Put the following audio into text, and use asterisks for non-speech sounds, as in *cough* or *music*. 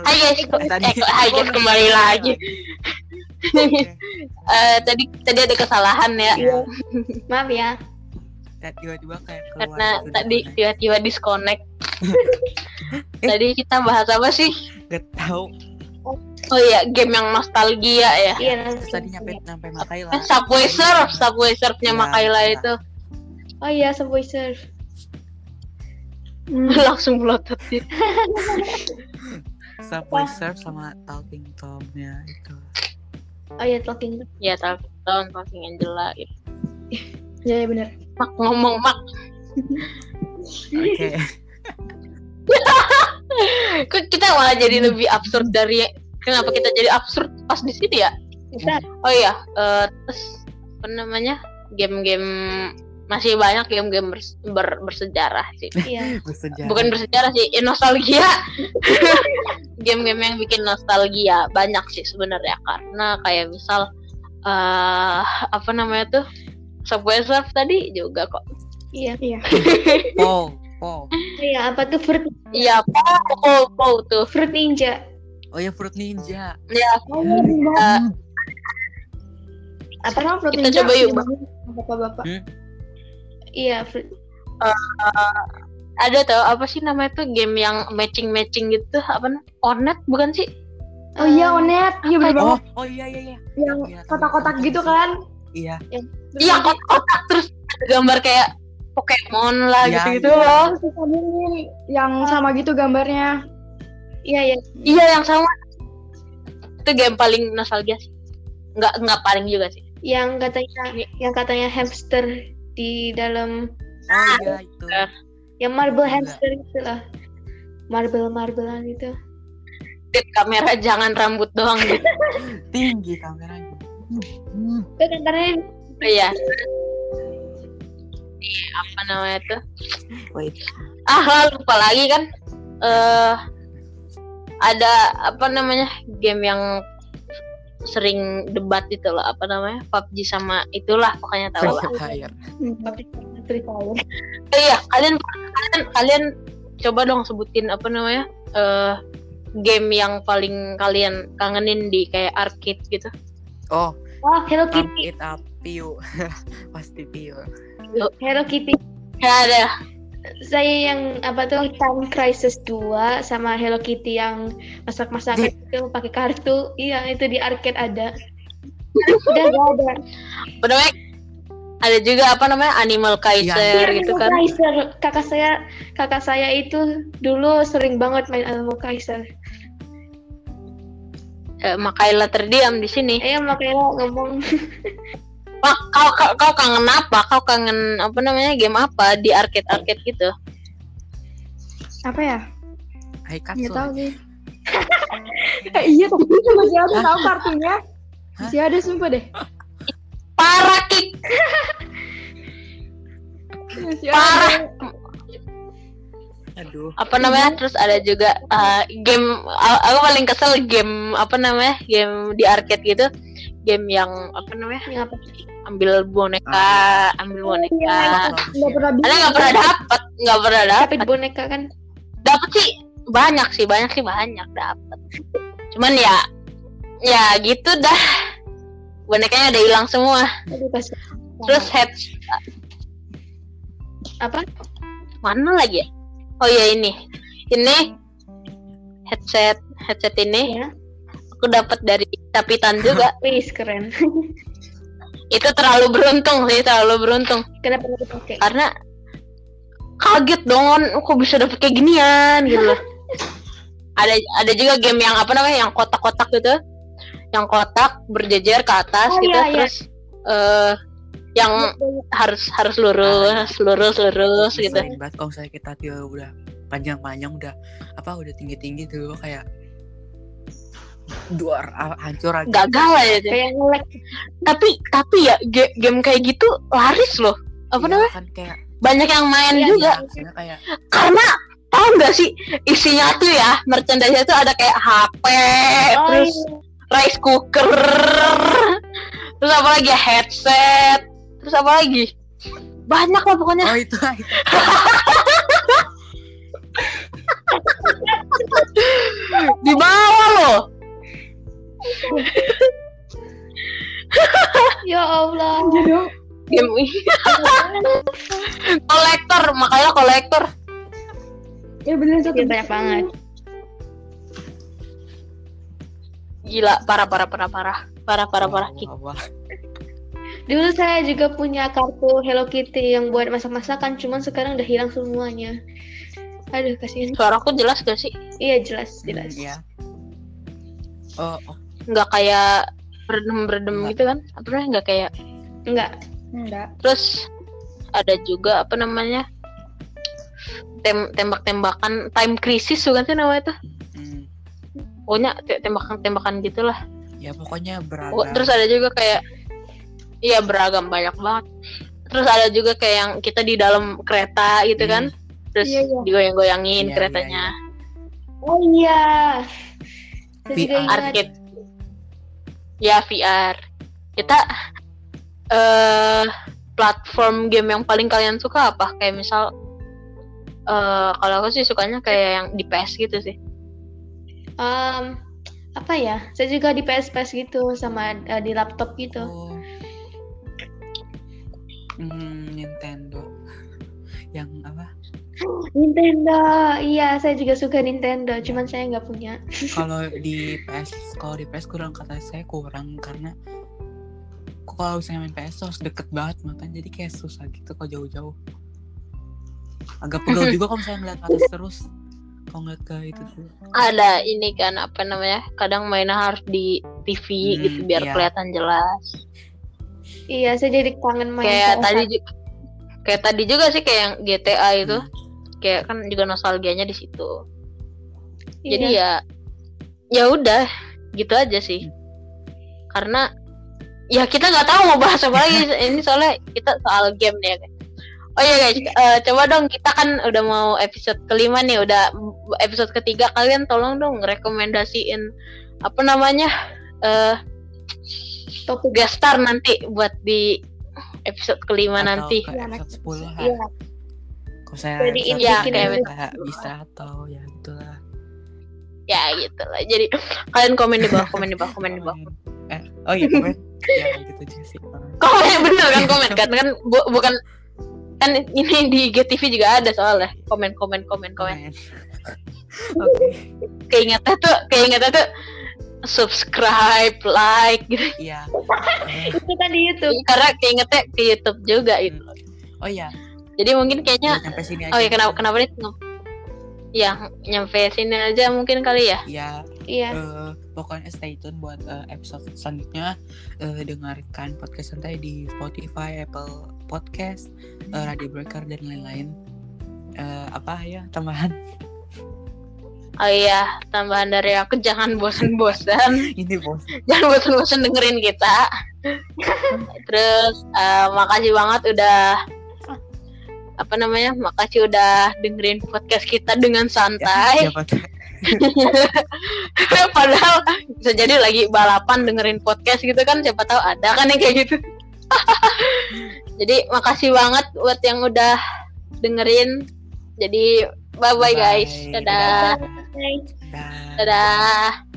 Hai guys, Tadi- eh, hai guys kembali lagi. Oke. Eh, tadi tadi ada kesalahan ya, Iya. Maaf ya. Tiba-tiba kayak keluar karena gitu tadi tiba-tiba disconnect. *laughs* Eh. tadi kita bahas apa sih? Gak tahu. Oh iya, game yang nostalgia ya. Iya. Terus tadi nyampe nyampe Makaila. Eh, Subway Surf, Subway Surfnya Ya, Makaila ya. itu Oh iya, Subway Surf. *laughs* langsung melotot. *laughs* Subway Surf sama Talking Tom-nya itu. Oh iya, Talking. Ya, Talking Talking Angela gitu. Iya, iya benar. Mak ngomong mak, Oke. *laughs* kok kita malah jadi lebih absurd dari kenapa kita jadi absurd pas di sini ya? Bisa. Oh iya, eh, terus apa namanya? Game-game masih banyak game-game bers- ber- bersejarah sih. *laughs* Iya. Bersejarah. Bukan bersejarah sih, eh, nostalgia. *laughs* Game-game yang bikin nostalgia banyak sih sebenarnya karena kayak misal eh apa namanya tuh Subway Surf tadi juga kok. Iya. Iya. *laughs* Po, po. Iya, apa tuh fruit Iya, po po po tuh. fruit ninja? Oh ya Fruit Ninja. Ya, eh, Apa nama fruit Kita ninja? coba yuk, Bapak-bapak. Hmm? Iya, fruit. ada tuh apa sih namanya tuh game yang matching-matching gitu apa namanya? Onet bukan sih? Oh iya, Onet. Iya bener Oh, banget. oh iya iya iya. Yang Iya, kotak-kotak tahu, gitu kan. Iya. Iya, kotak-kotak terus ada gambar kayak Pokemon lah Iya, gitu-gitu iya. loh. Yang sama gitu gambarnya. Iya, iya. Iya, yang sama. Itu game paling nostalgia sih. Nggak nggak paling juga sih. Yang katanya yang katanya hamster di dalam Oh iya itu. yang marble Enggak. hamster itu lah. Marble marblean itu. Tip kamera jangan rambut doang gitu. *laughs* Tinggi kameranya. Itu kan karena Iya. Iya, apa namanya tuh? Wait. Ah, lupa lagi kan. Eh ada apa namanya? Game yang sering debat itu loh, apa namanya? PUBG sama itulah pokoknya tahu lah. Free Fire. Free Fire. Eh, iya, kalian kalian kalian coba dong sebutin apa namanya? Eh game yang paling kalian kangenin di kayak arcade gitu. Oh, Oh, Hello Kitty. It Up Piu. *laughs* Pasti Piu. Hello Kitty. Ya ada. Saya yang apa tuh Time Crisis 2 sama Hello Kitty yang masak-masakan itu pakai kartu. Iya, itu di arcade ada. *laughs* Udah gak ada. Namanya? Ada juga apa namanya? Animal Kaiser Iya, gitu Animal kan. Kaiser. Kakak saya kakak saya itu dulu sering banget main Animal Kaiser. Eh, Makaila terdiam di sini. Eh makanya ngomong *laughs* Kau, kau, kau kangen apa? Kau kangen apa namanya game apa di arcade arcade gitu? Apa ya? Hai Nggak Katsu. tahu sih. *laughs* Eh, iya, tapi itu masih ada tahu kartunya. Masih ada sumpah deh. Parah kick, Masih parah. Aduh. Apa namanya? Terus ada juga eh, game. a- Aku paling kesel game apa namanya? Game di arcade gitu. Game yang apa namanya? yang apa? Ambil boneka, ambil boneka. Nggak pernah bisa. Ada nggak pernah dapat, nggak pernah dapat. boneka kan Dapat sih banyak sih, banyak sih banyak dapat. Cuman ya, ya gitu dah. Bonekanya udah hilang semua. Terus head apa? mana lagi ya? Oh ya ini, ini headset headset ini Ya. Aku dapat dari Capitan juga. *laughs* Wih, keren. *laughs* Itu terlalu beruntung sih, terlalu beruntung Kenapa nggak dipakai? karena kaget dong, kok bisa dapet kayak ginian gitu loh. *laughs* ada ada juga game yang apa namanya yang kotak-kotak gitu, yang kotak berjejer ke atas Oh, gitu, iya, iya. terus eh yang harus harus lurus, lurus, lurus gitu. Banget kalau misalnya kita tiba udah panjang-panjang udah apa udah tinggi-tinggi tuh kayak duar ah, hancur aja. Gagal aja deh. Kayak ngelek. tapi tapi ya ge- game kayak gitu laris loh apa Iya, namanya kan kayak banyak yang main Iya, juga iya, kayak karena tahu nggak sih isinya tuh ya merchandise tuh ada kayak HP Oh, terus iya. rice cooker terus apa lagi ya, headset terus apa lagi banyak lah pokoknya oh itu itu. *laughs* Game *laughs* kolektor, makanya kolektor. Ya bener satu. Iya, banyak banget. Gila, parah parah parah parah. Parah parah parah. Dulu saya juga punya kartu Hello Kitty yang buat masak-masakan, cuman sekarang udah hilang semuanya. Aduh, kasihan. Suaraku jelas gak sih? Iya, jelas, jelas. Iya. Oh, oh, Nggak kayak beredem-beredem Nggak. gitu kan? Apa? Nggak kayak Enggak. Enggak. terus ada juga apa namanya? Tem tembak-tembakan time crisis bukan sih namanya tuh? hmm. Pokoknya te- tembakan-tembakan gitulah. Ya pokoknya beragam. Oh, terus ada juga kayak iya beragam banyak banget. Terus ada juga kayak yang kita di dalam kereta gitu Hmm. kan. Terus Iya, iya. digoyang-goyangin Iya, keretanya. Oh iya. Saya juga VR. Arcade. Ya VR. Kita eh platform game yang paling kalian suka apa? Kayak misal eh kalau aku sih sukanya kayak yang di PS gitu sih. Em, apa ya? Saya juga di PS-PS gitu sama eh, di laptop gitu. Oh. Hmm, Nintendo. *laughs* Yang apa? Nintendo. Iya, saya juga suka Nintendo, cuman saya nggak punya. Kalau di PS, kalau di PS kurang kata saya kurang karena kalau misalnya main PS tuh harus deket banget makanya jadi kayak susah gitu kalau jauh-jauh. Agak pegel *laughs* juga kalau misalnya ngeliat atas terus. Kalau ngeliat ke itu tuh. Ada ini kan apa namanya? Kadang mainnya harus di TV Hmm, gitu biar iya. kelihatan jelas. Iya, saya jadi kangen main kayak PS1. tadi ju- kayak tadi juga sih kayak yang GTA itu Hmm. kayak kan juga nostalgianya di situ Iya. jadi ya ya udah gitu aja sih karena ya kita nggak tahu mau bahas apa lagi. Ini soalnya kita soal game nih ya guys. oh iya guys. Eh, coba dong kita kan udah mau episode kelima nih udah episode ketiga. Kalian tolong dong rekomendasiin apa namanya eh topik. guest star nanti buat di episode kelima Atau nanti. ke episode 10 lah. Iya, Kalau saya Jadi episode ya, bikin kayak bisa, bisa atau ya gitulah. ya gitu lah jadi kalian komen di bawah komen di bawah komen di bawah. Eh, oh iya komen. Ya gitu juga sih. komen bener kan komen kan kan bu- bukan kan ini di GTV juga ada soalnya komen komen komen komen. *laughs* Oke. keingetnya tuh keingetnya tuh subscribe like gitu Iya. *laughs* Itu kan di YouTube. karena keingetnya ke YouTube juga itu Oh iya, jadi mungkin kayaknya sampai sini aja. oh ya kenapa kenapa nih ya nyampe sini aja mungkin kali ya Ya, Iya. eh, pokoknya stay tune buat eh, episode selanjutnya. Eh, dengarkan podcast santai di Spotify, Apple Podcast, eh, Radio Breaker dan lain-lain. Eh, apa ya tambahan? oh iya tambahan dari aku jangan bosan-bosan *laughs* Ini bos. jangan bosan-bosan dengerin kita *laughs* terus eh, makasih banget udah apa namanya makasih udah dengerin podcast kita dengan santai Siapa tahu. *laughs* padahal bisa jadi lagi balapan dengerin podcast gitu kan siapa tahu ada kan yang kayak gitu. *laughs* Jadi makasih banget buat yang udah dengerin. Jadi bye bye. Guys dadah. Bye. Dah. dadah